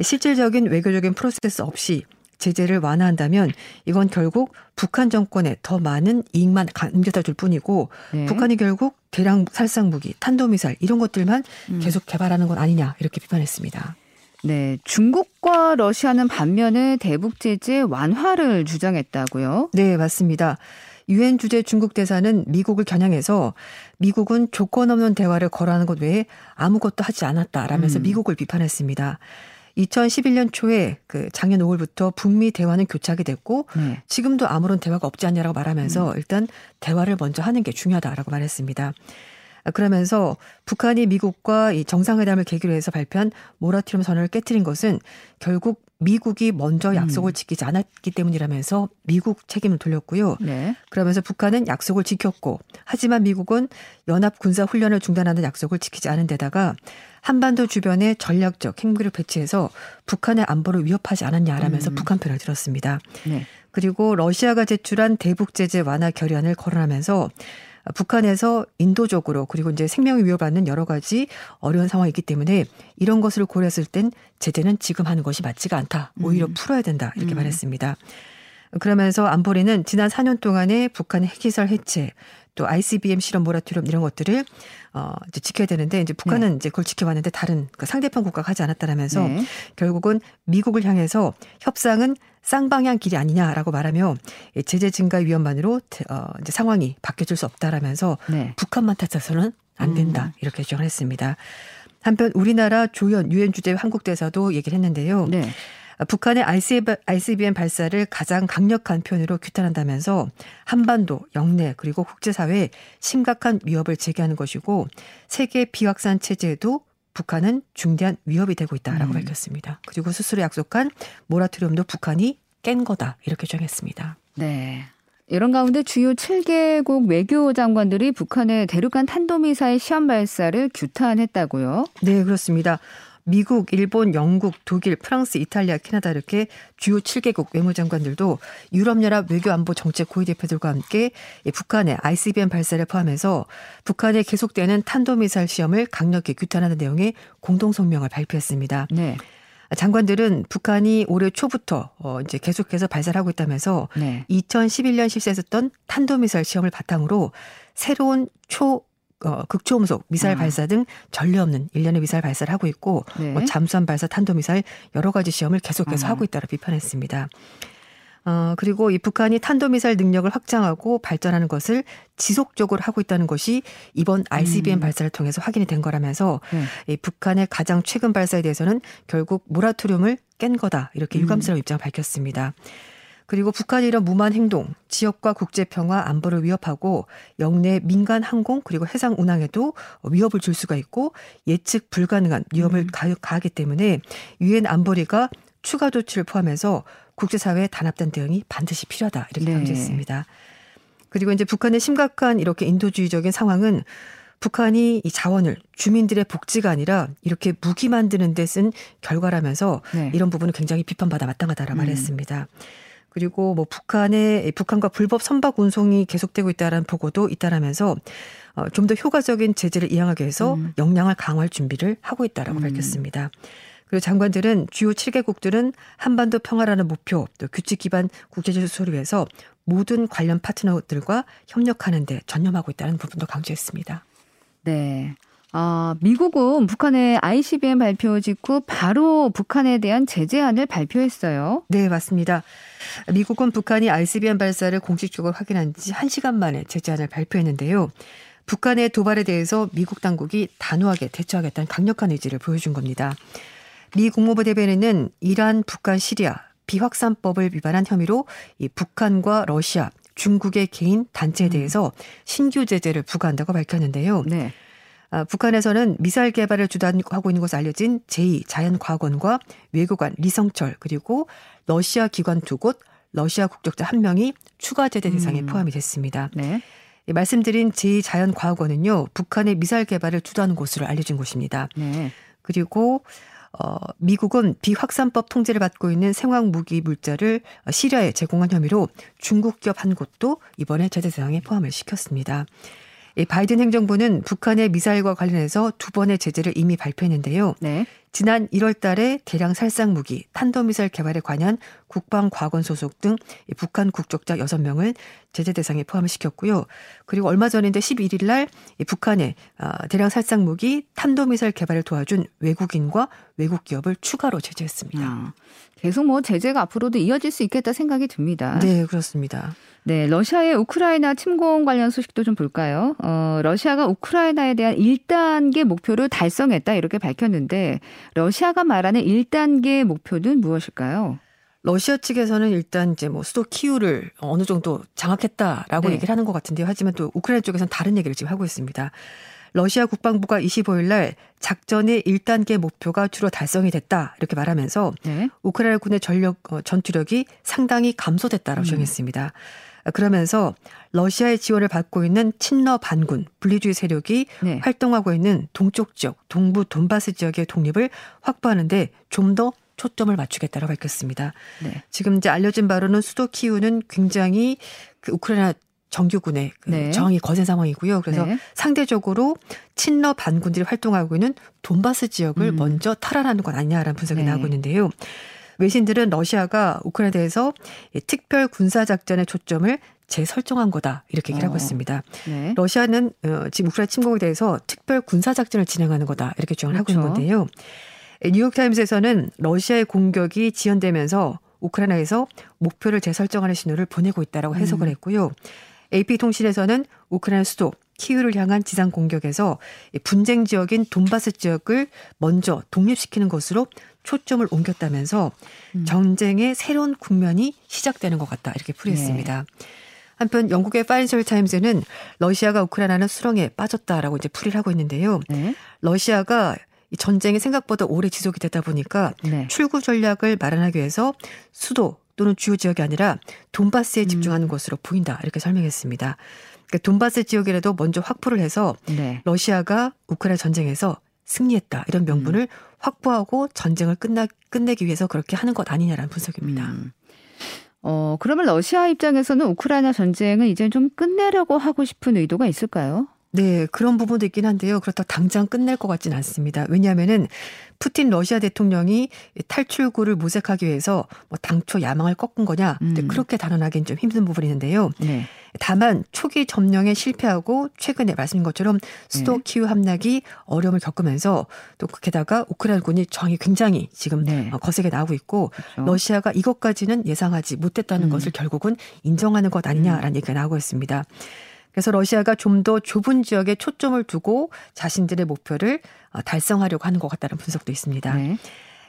실질적인 외교적인 프로세스 없이 제재를 완화한다면 이건 결국 북한 정권에 더 많은 이익만 안겨다 줄 뿐이고 네. 북한이 결국 대량 살상 무기, 탄도미사일 이런 것들만 음. 계속 개발하는 건 아니냐 이렇게 비판했습니다. 네, 중국과 러시아는 반면에 대북 제재 완화를 주장했다고요? 네, 맞습니다. 유엔 주재 중국 대사는 미국을 겨냥해서 미국은 조건 없는 대화를 거라는 것 외에 아무것도 하지 않았다라면서 음. 미국을 비판했습니다. 2011년 초에 그 작년 5월부터 북미 대화는 교착이 됐고 네. 지금도 아무런 대화가 없지 않냐라고 말하면서 음. 일단 대화를 먼저 하는 게 중요하다라고 말했습니다. 그러면서 북한이 미국과 이 정상회담을 계기로 해서 발표한 모라토리엄 선언을 깨뜨린 것은 결국 미국이 먼저 음. 약속을 음. 지키지 않았기 때문이라면서 미국 책임을 돌렸고요. 네. 그러면서 북한은 약속을 지켰고 하지만 미국은 연합 군사 훈련을 중단하는 약속을 지키지 않은 데다가 한반도 주변에 전략적 핵무기를 배치해서 북한의 안보를 위협하지 않았냐라면서 음. 북한 편을 들었습니다. 네. 그리고 러시아가 제출한 대북 제재 완화 결의안을 거론하면서 북한에서 인도적으로 그리고 이제 생명을 위협받는 여러 가지 어려운 상황이 있기 때문에 이런 것을 고려했을 땐 제재는 지금 하는 것이 맞지가 않다. 오히려 음. 풀어야 된다. 이렇게 음. 말했습니다. 그러면서 안보리는 지난 4년 동안의 북한의 핵시설 해체 또 ICBM 실험 모라토리엄 이런 것들을 어 이제 지켜야 되는데 이제 북한은 네. 이제 그걸 지켜봤는데 다른 그 상대편 국가가 하지 않았다라면서 네. 결국은 미국을 향해서 협상은 쌍방향 길이 아니냐라고 말하며 제재 증가 위험만으로 어 이제 상황이 바뀌어질 수 없다라면서 네. 북한만 탓해서는 안 된다 음. 이렇게 주장을 했습니다. 한편 우리나라 조연 유엔 주재 한국 대사도 얘기를 했는데요. 네. 북한의 ICBM 발사를 가장 강력한 표현으로 규탄한다면서 한반도, 영내 그리고 국제사회에 심각한 위협을 제기하는 것이고 세계 비확산 체제에도 북한은 중대한 위협이 되고 있다라고 음. 밝혔습니다. 그리고 스스로 약속한 모라토리엄도 북한이 깬 거다 이렇게 주장했습니다. 네. 이런 가운데 주요 7개국 외교 장관들이 북한의 대륙간 탄도미사일 시험 발사를 규탄했다고요? 네, 그렇습니다. 미국, 일본, 영국, 독일, 프랑스, 이탈리아, 캐나다 이렇게 주요 7개국 외무장관들도 유럽연합 외교안보 정책 고위 대표들과 함께 북한의 ICBM 발사를 포함해서 북한의 계속되는 탄도미사일 시험을 강력히 규탄하는 내용의 공동 성명을 발표했습니다. 네. 장관들은 북한이 올해 초부터 어 이제 계속해서 발사를 하고 있다면서 네. 2011년 실시했었던 탄도미사일 시험을 바탕으로 새로운 초 어, 극초음속 미사일 아. 발사 등 전례 없는 일련의 미사일 발사를 하고 있고 네. 뭐 잠수함 발사 탄도 미사일 여러 가지 시험을 계속해서 아. 하고 있다고 비판했습니다. 어, 그리고 이 북한이 탄도미사일 능력을 확장하고 발전하는 것을 지속적으로 하고 있다는 것이 이번 ICBM 음. 발사를 통해서 확인이 된 거라면서 네. 이 북한의 가장 최근 발사에 대해서는 결국 모라토리움을 깬 거다 이렇게 음. 유감스러운 음. 입장을 밝혔습니다. 그리고 북한이 이런 무만 행동, 지역과 국제 평화 안보를 위협하고 영내 민간 항공 그리고 해상 운항에도 위협을 줄 수가 있고 예측 불가능한 위협을 음. 가하기 때문에 유엔 안보리가 추가 조치를 포함해서 국제사회의 단합된 대응이 반드시 필요하다 이렇게 네. 강조했습니다. 그리고 이제 북한의 심각한 이렇게 인도주의적인 상황은 북한이 이 자원을 주민들의 복지가 아니라 이렇게 무기 만드는 데 쓴 결과라면서 네. 이런 부분은 굉장히 비판받아 마땅하다라 고 음. 말했습니다. 그리고 뭐 북한의 북한과 불법 선박 운송이 계속되고 있다라는 보고도 있다라면서 어, 좀 더 효과적인 제재를 이행하기 위해서 음. 역량을 강화할 준비를 하고 있다라고 음. 밝혔습니다. 그리고 장관들은 주요 7개국들은 한반도 평화라는 목표 또 규칙 기반 국제제재 수를 위해서 모든 관련 파트너들과 협력하는 데 전념하고 있다는 부분도 강조했습니다. 네. 아, 미국은 북한의 ICBM 발표 직후 바로 북한에 대한 제재안을 발표했어요. 네, 맞습니다. 미국은 북한이 ICBM 발사를 공식적으로 확인한 지 1시간 만에 제재안을 발표했는데요. 북한의 도발에 대해서 미국 당국이 단호하게 대처하겠다는 강력한 의지를 보여준 겁니다. 미 국무부 대변인은 이란, 북한, 시리아 비확산법을 위반한 혐의로 이 북한과 러시아 중국의 개인 단체에 대해서 신규 제재를 부과한다고 밝혔는데요. 네. 아, 북한에서는 미사일 개발을 주도하고 있는 것으로 알려진 제2 자연과학원과 외교관 리성철 그리고 러시아 기관 두 곳, 러시아 국적자 한 명이 추가 제재 대상에 음. 포함이 됐습니다. 네. 예, 말씀드린 제2 자연과학원은요, 북한의 미사일 개발을 주도하는 곳으로 알려진 곳입니다. 네. 그리고 어, 미국은 비확산법 통제를 받고 있는 생화학 무기 물자를 시리아에 제공한 혐의로 중국 기업 한 곳도 이번에 제재 대상에 포함을 시켰습니다. 이 바이든 행정부는 북한의 미사일과 관련해서 두 번의 제재를 이미 발표했는데요. 네. 지난 1월 달에 대량 살상 무기, 탄도미사일 개발에 관한 국방 과건 소속 등 북한 국적자 6명을 제재 대상에 포함을 시켰고요. 그리고 얼마 전인데 11일 날 북한의 아, 대량 살상 무기, 탄도미사일 개발을 도와준 외국인과 외국 기업을 추가로 제재했습니다. 아, 계속 뭐 제재가 앞으로도 이어질 수 있겠다 생각이 듭니다. 네, 그렇습니다. 네, 러시아의 우크라이나 침공 관련 소식도 좀 볼까요? 어, 러시아가 우크라이나에 대한 1단계 목표를 달성했다 이렇게 밝혔는데 러시아가 말하는 1단계 목표는 무엇일까요? 러시아 측에서는 일단 이제 뭐 수도 키우를 어느 정도 장악했다라고 네. 얘기를 하는 것 같은데요. 하지만 또 우크라이나 쪽에서는 다른 얘기를 지금 하고 있습니다. 러시아 국방부가 25일 날 작전의 1단계 목표가 주로 달성이 됐다 이렇게 말하면서 네. 우크라이나 군의 전력 어, 전투력이 상당히 감소됐다라고 음. 주장했습니다. 그러면서 러시아의 지원을 받고 있는 친러 반군 분리주의 세력이 네. 활동하고 있는 동쪽 지역, 동부 돈바스 지역의 독립을 확보하는데 좀더 초점을 맞추겠다고 밝혔습니다. 네. 지금 이제 알려진 바로는 수도 키우는 굉장히 그 우크라이나 정규군의 그 네. 저항이 거센 상황이고요. 그래서 네. 상대적으로 친러 반군들이 활동하고 있는 돈바스 지역을 음. 먼저 탈환하는 건 아니냐라는 분석이 네. 나오고 있는데요. 외신들은 러시아가 우크라이나에 대해서 이 특별 군사 작전의 초점을 재설정한 거다 이렇게 얘기를 하고 어. 있습니다. 네. 러시아는 어, 지금 우크라이나 침공에 대해서 특별 군사 작전을 진행하는 거다 이렇게 주장을 하고 있는 그렇죠. 건데요. 뉴욕타임스에서는 러시아의 공격이 지연되면서 우크라이나에서 목표를 재설정하는 신호를 보내고 있다라고 해석을 음. 했고요. AP-통신에서는 우크라이나 수도 키우를 향한 지상 공격에서 이 분쟁 지역인 돈바스 지역을 먼저 독립시키는 것으로 초점을 옮겼다면서 음. 전쟁의 새로운 국면이 시작되는 것 같다 이렇게 풀이했습니다. 한편 영국의 파이낸셜 타임즈는 러시아가 우크라이나는 수렁에 빠졌다라고 이제 풀이를 하고 있는데요. 네. 러시아가 이 전쟁이 생각보다 오래 지속이 되다 보니까 네. 출구 전략을 마련하기 위해서 수도 또는 주요 지역이 아니라 돈바스에 집중하는 것으로 보인다 이렇게 설명했습니다. 그러니까 돈바스 지역이라도 먼저 확보를 해서 네. 러시아가 우크라이나 전쟁에서 승리했다 이런 명분을 확보하고 전쟁을 끝나 끝내기 위해서 그렇게 하는 것 아니냐라는 분석입니다. 음. 어, 그러면 러시아 입장에서는 우크라이나 전쟁은 이제 좀 끝내려고 하고 싶은 의도가 있을까요? 네, 그런 부분도 있긴 한데요. 그렇다고 당장 끝낼 것 같지는 않습니다. 왜냐하면은 푸틴 러시아 대통령이 탈출구를 모색하기 위해서 뭐 당초 야망을 꺾은 거냐? 음. 그렇게 단언하기는 좀 힘든 부분이 있는데요. 네. 다만 초기 점령에 실패하고 최근에 말씀인 것처럼 수도 네. 키우 함락이 어려움을 겪으면서 또 게다가 우크라이나군이 저항이 굉장히 지금 네. 어, 거세게 나오고 있고 그렇죠. 러시아가 이것까지는 예상하지 못했다는 음. 것을 결국은 인정하는 것 아니냐라는 얘기가 나오고 있습니다. 그래서 러시아가 좀 더 좁은 지역에 초점을 두고 자신들의 목표를 어, 달성하려고 하는 것 같다는 분석도 있습니다. 네.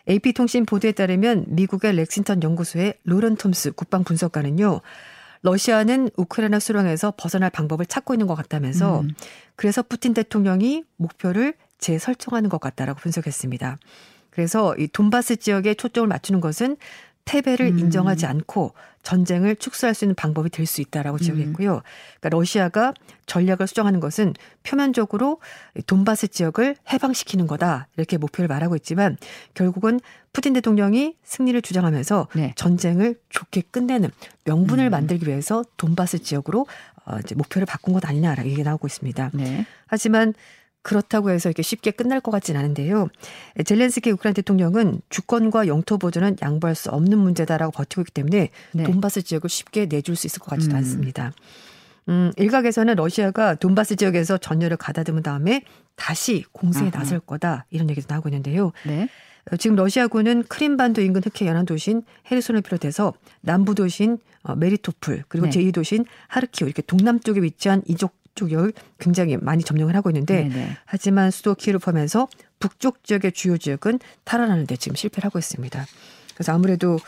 AP통신 보도에 따르면 미국의 렉싱턴 연구소의 로런 톰스 국방 분석가는요. 러시아는 우크라이나 수렁에서 벗어날 방법을 찾고 있는 것 같다면서 음. 그래서 푸틴 대통령이 목표를 재설정하는 것 같다라고 분석했습니다. 그래서 이 돈바스 지역에 초점을 맞추는 것은 패배를 음. 인정하지 않고 전쟁을 축소할 수 있는 방법이 될 수 있다라고 지적했고요. 그러니까 러시아가 전략을 수정하는 것은 표면적으로 돈바스 지역을 해방시키는 거다 이렇게 목표를 말하고 있지만 결국은 푸틴 대통령이 승리를 주장하면서 네. 전쟁을 좋게 끝내는 명분을 음. 만들기 위해서 돈바스 지역으로 어, 이제 목표를 바꾼 것 아니냐라고 얘기가 나오고 있습니다. 네. 하지만 그렇다고 해서 이렇게 쉽게 끝날 것 같진 않은데요. 젤렌스키 우크라이나 대통령은 주권과 영토 보존은 양보할 수 없는 문제다라고 버티고 있기 때문에 네. 돈바스 지역을 쉽게 내줄 수 있을 것 같지도 음. 않습니다. 음, 일각에서는 러시아가 돈바스 지역에서 전열을 가다듬은 다음에 다시 공세에 아하. 나설 거다 이런 얘기도 나오고 있는데요. 네. 어, 지금 러시아군은 크림반도 인근 흑해 연안 도시인 헤르손을 비롯해서 남부 도시인 어, 메리토플 그리고 네. 제2도시인 하르키우 이렇게 동남쪽에 위치한 이쪽 쪽을 굉장히 많이 점령을 하고 있는데 네. 네. 하지만 수도 키를 포함해서 북쪽 지역의 주요 지역은 탈환하는 데 지금 실패를 하고 있습니다. 그래서 아무래도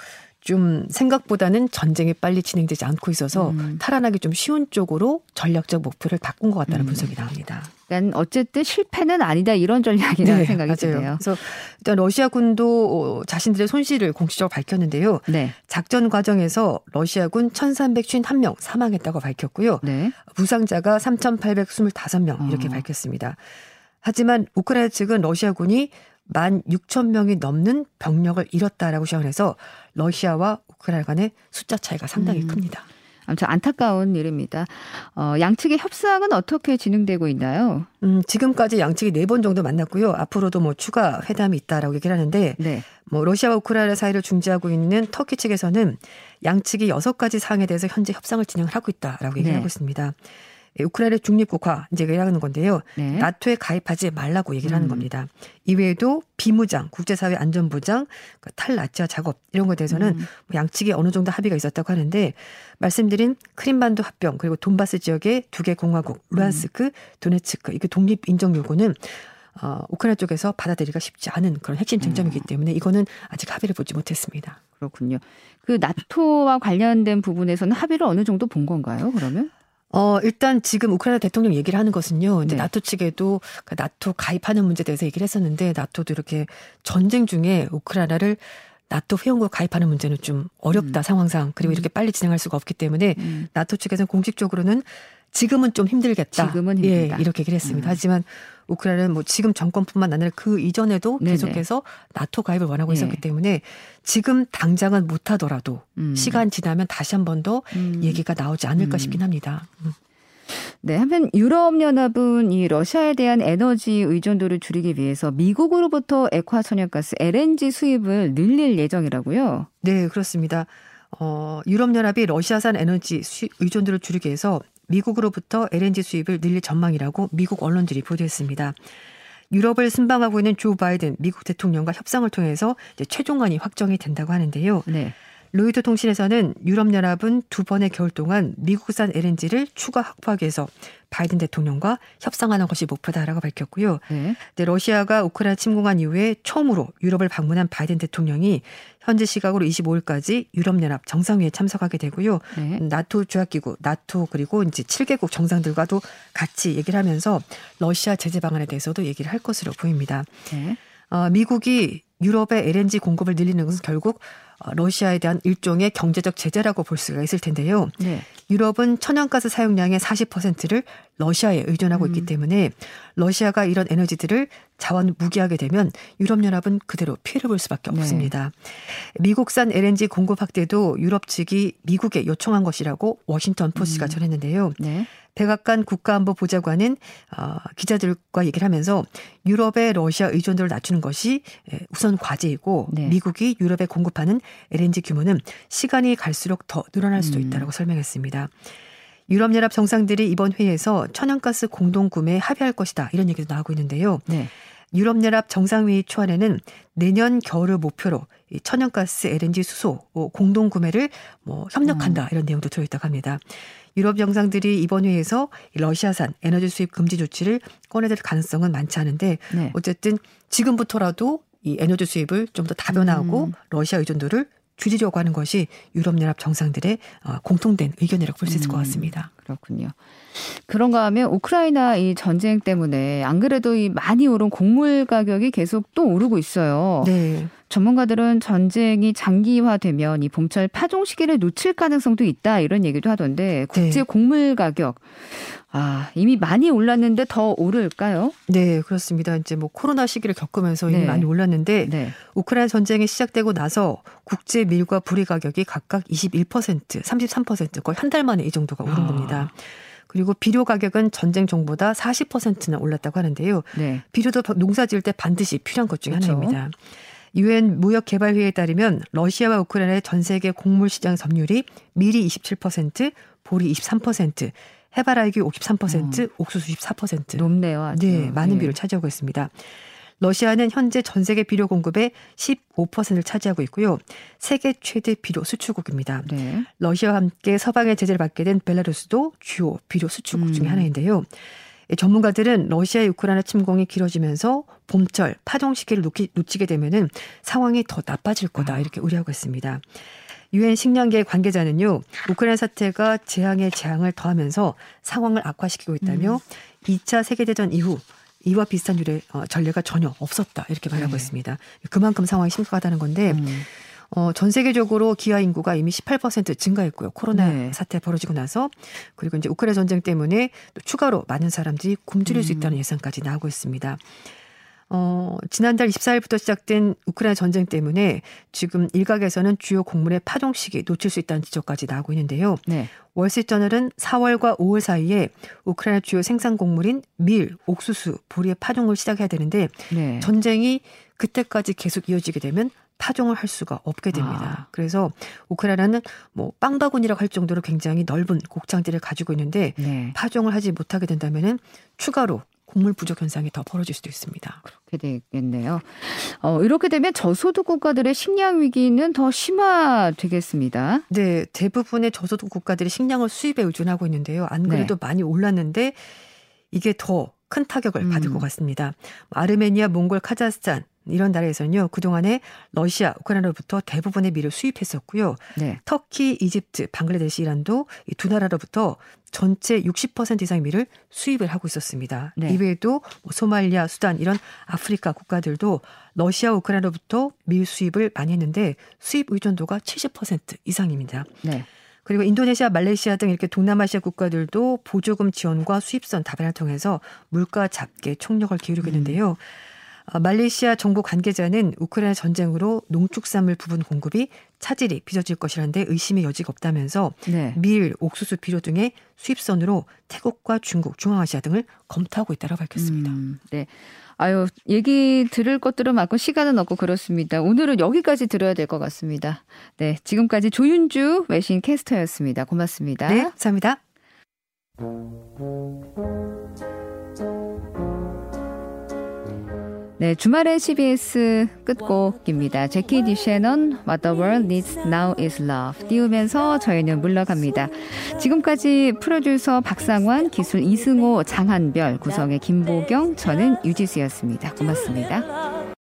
좀 생각보다는 전쟁이 빨리 진행되지 않고 있어서 음. 탈환하기 좀 쉬운 쪽으로 전략적 목표를 바꾼 것 같다는 음. 분석이 나옵니다. 그러니까 어쨌든 실패는 아니다 이런 전략이라는 네, 생각이 맞아요. 드네요. 그래서 일단 러시아군도 어, 자신들의 손실을 공식적으로 밝혔는데요. 네. 작전 과정에서 러시아군 1,351명 사망했다고 밝혔고요. 네. 부상자가 3,825명 이렇게 어. 밝혔습니다. 하지만 우크라이나 측은 러시아군이 만 6천 명이 넘는 병력을 잃었다라고 주장해서 러시아와 우크라이나 간의 숫자 차이가 상당히 음. 큽니다. 아무튼 안타까운 일입니다. 어, 양측의 협상은 어떻게 진행되고 있나요? 음, 지금까지 양측이 네 번 정도 만났고요. 앞으로도 뭐 추가 회담이 있다라고 얘기를 하는데, 네. 뭐 러시아와 우크라이나 사이를 중재하고 있는 터키 측에서는 양측이 여섯 가지 사항에 대해서 현재 협상을 진행을 하고 있다라고 얘기를 네. 하고 있습니다. 예, 우크라이나 중립국화 이제 얘기하는 건데요. 네. 나토에 가입하지 말라고 얘기를 음. 하는 겁니다. 이외에도 비무장, 국제사회 안전보장, 그 탈나치화 작업 이런 것에 대해서는 음. 뭐 양측이 어느 정도 합의가 있었다고 하는데 말씀드린 크림반도 합병 그리고 돈바스 지역의 두 개 공화국 루안스크, 음. 도네츠크 이게 독립 인정 요구는 어, 우크라이나 쪽에서 받아들이기가 쉽지 않은 그런 핵심 쟁점이기 음. 때문에 이거는 아직 합의를 보지 못했습니다. 그렇군요. 그 나토와 관련된 부분에서는 합의를 어느 정도 본 건가요? 그러면? 어, 일단 지금 우크라이나 대통령 얘기를 하는 것은요. 이제 네. 나토 측에도 그 나토 가입하는 문제에 대해서 얘기를 했었는데 나토도 이렇게 전쟁 중에 우크라이나를 나토 회원국 가입하는 문제는 좀 어렵다 음. 상황상 그리고 음. 이렇게 빨리 진행할 수가 없기 때문에 음. 나토 측에서는 공식적으로는 지금은 좀 힘들겠다. 지금은 힘들다. 예, 이렇게 얘기를 했습니다. 음. 하지만 우크라이나는 뭐 지금 정권뿐만 아니라 그 이전에도 네네. 계속해서 나토 가입을 원하고 네. 있었기 때문에 지금 당장은 못하더라도 음. 시간 지나면 다시 한 번더 음. 얘기가 나오지 않을까 음. 싶긴 합니다. 음. 네, 한편 유럽연합은 이 러시아에 대한 에너지 의존도를 줄이기 위해서 미국으로부터 액화 천연가스 LNG 수입을 늘릴 예정이라고요. 네, 그렇습니다. 어, 유럽연합이 러시아산 에너지 의존도를 줄이기 위해서 미국으로부터 LNG 수입을 늘릴 전망이라고 미국 언론들이 보도했습니다. 유럽을 순방하고 있는 조 바이든 미국 대통령과 협상을 통해서 이제 최종안이 확정이 된다고 하는데요. 네. 로이터 통신에서는 유럽연합은 두 번의 겨울 동안 미국산 LNG를 추가 확보하기 위해서 바이든 대통령과 협상하는 것이 목표다라고 밝혔고요. 네. 러시아가 우크라이나 침공한 이후에 처음으로 유럽을 방문한 바이든 대통령이 현재 시각으로 25일까지 유럽연합 정상회의에 참석하게 되고요. 네. 나토 조약기구, 나토 그리고 이제 7개국 정상들과도 같이 얘기를 하면서 러시아 제재 방안에 대해서도 얘기를 할 것으로 보입니다. 네. 어, 미국이 유럽의 LNG 공급을 늘리는 것은 결국 어, 러시아에 대한 일종의 경제적 제재라고 볼 수가 있을 텐데요. 네. 유럽은 천연가스 사용량의 40%를 러시아에 의존하고 음. 있기 때문에 러시아가 이런 에너지들을 자원 무기하게 되면 유럽연합은 그대로 피해를 볼 수밖에 네. 없습니다. 미국산 LNG 공급 확대도 유럽 측이 미국에 요청한 것이라고 워싱턴 포스트가 음. 전했는데요. 네. 백악관 국가안보 보좌관은 어, 기자들과 얘기를 하면서 유럽의 러시아 의존도를 낮추는 것이 우선 과제이고 네. 미국이 유럽에 공급하는 LNG 규모는 시간이 갈수록 더 늘어날 수도 음. 있다고 음. 설명했습니다. 유럽연합 정상들이 이번 회의에서 천연가스 공동 구매에 합의할 것이다 이런 얘기도 나오고 있는데요. 네. 유럽연합 정상회의 초안에는 내년 겨울을 목표로 천연가스 LNG 수소 공동 구매를 뭐 협력한다 음. 이런 내용도 들어있다고 합니다. 유럽 정상들이 이번 회의에서 러시아산 에너지 수입 금지 조치를 꺼내들 가능성은 많지 않은데 네. 어쨌든 지금부터라도 이 에너지 수입을 좀 더 다변화하고 음. 러시아 의존도를 줄이려고 하는 것이 유럽연합 정상들의 어, 공통된 의견이라고 볼 수 있을 것 음, 같습니다. 그렇군요. 그런가 하면 우크라이나 이 전쟁 때문에 안 그래도 이 많이 오른 곡물 가격이 계속 또 오르고 있어요. 네. 전문가들은 전쟁이 장기화되면 이 봄철 파종 시기를 놓칠 가능성도 있다 이런 얘기도 하던데 국제 네. 곡물 가격 아, 이미 많이 올랐는데 더 오를까요? 네, 그렇습니다. 이제 뭐 코로나 시기를 겪으면서 이미 네. 많이 올랐는데 네. 우크라이나 전쟁이 시작되고 나서 국제 밀과 불의 가격이 각각 21%, 33% 거의 한 달 만에 이 정도가 오른 아. 겁니다. 그리고 비료 가격은 전쟁 전보다 40%나 올랐다고 하는데요. 네. 비료도 농사 지을 때 반드시 필요한 것 중에 그렇죠. 하나입니다. 유엔 무역개발회의에 따르면 러시아와 우크라이나의 전 세계 곡물 시장 점유율이 밀이 27%, 보리 23%, 해바라기 53%, 어. 옥수수 14%. 높네요. 아주. 네, 많은 네. 비율을 차지하고 있습니다. 러시아는 현재 전 세계 비료 공급의 15%를 차지하고 있고요. 세계 최대 비료 수출국입니다. 네. 러시아와 함께 서방의 제재를 받게 된 벨라루스도 주요 비료 수출국 음. 중의 하나인데요. 전문가들은 러시아의 우크라이나 침공이 길어지면서 봄철 파종 시기를 놓치게 되면은 상황이 더 나빠질 거다 아. 이렇게 우려하고 있습니다. 유엔 식량계 관계자는요. 우크라이나 사태가 재앙에 재앙을 더하면서 상황을 악화시키고 있다며 음. 2차 세계대전 이후 이와 비슷한 유례 어, 전례가 전혀 없었다 이렇게 말하고 네. 있습니다. 그만큼 상황이 심각하다는 건데 음. 어, 전 세계적으로 기아 인구가 이미 18% 증가했고요. 코로나 네. 사태 벌어지고 나서 그리고 이제 우크라이나 전쟁 때문에 또 추가로 많은 사람들이 굶주릴 음. 수 있다는 예상까지 나오고 있습니다. 어, 지난달 24일부터 시작된 우크라이나 전쟁 때문에 지금 일각에서는 주요 곡물의 파종식이 놓칠 수 있다는 지적까지 나오고 있는데요. 네. 월스트저널은 4월과 5월 사이에 우크라이나 주요 생산 곡물인 밀, 옥수수, 보리의 파종을 시작해야 되는데 네. 전쟁이 그때까지 계속 이어지게 되면 파종을 할 수가 없게 됩니다. 아. 그래서 우크라이나는 뭐 빵바구니라고 할 정도로 굉장히 넓은 곡창들을 가지고 있는데 네. 파종을 하지 못하게 된다면은 추가로 곡물 부족 현상이 더 벌어질 수도 있습니다. 그렇게 되겠네요. 어, 이렇게 되면 저소득 국가들의 식량 위기는 더 심화되겠습니다. 네, 대부분의 저소득 국가들이 식량을 수입에 의존하고 있는데요. 안 그래도 네. 많이 올랐는데 이게 더 큰 타격을 받을 음. 것 같습니다. 아르메니아, 몽골, 카자흐스탄 이런 나라에서는요 그동안에 러시아, 우크라이나로부터 대부분의 밀을 수입했었고요. 네. 터키, 이집트, 방글라데시, 이란도 이 두 나라로부터 전체 60% 이상의 밀을 수입을 하고 있었습니다. 네. 이외에도 뭐 소말리아, 수단 이런 아프리카 국가들도 러시아, 우크라이나로부터 밀 수입을 많이 했는데 수입 의존도가 70% 이상입니다. 네. 그리고 인도네시아, 말레이시아 등 이렇게 동남아시아 국가들도 보조금 지원과 수입선 다변을 통해서 물가 잡게 총력을 기울이고 있는데요. 음. 어, 말레이시아 정부 관계자는 우크라이나 전쟁으로 농축산물 부분 공급이 차질이 빚어질 것이라는데 의심의 여지가 없다면서 네. 밀, 옥수수, 비료 등의 수입선으로 태국과 중국, 중앙아시아 등을 검토하고 있다고 밝혔습니다. 음, 네. 아유, 얘기 들을 것들은 많고 시간은 없고 그렇습니다. 오늘은 여기까지 들어야 될 것 같습니다. 네. 지금까지 조윤주 외신 캐스터였습니다. 고맙습니다. 네. 감사합니다. 네, 주말엔 CBS 끝곡입니다. 제키 디셰넌 What the World Needs Now is Love 띄우면서 저희는 물러갑니다. 지금까지 프로듀서 박상환, 기술 이승호, 장한별, 구성의 김보경, 저는 유지수였습니다. 고맙습니다.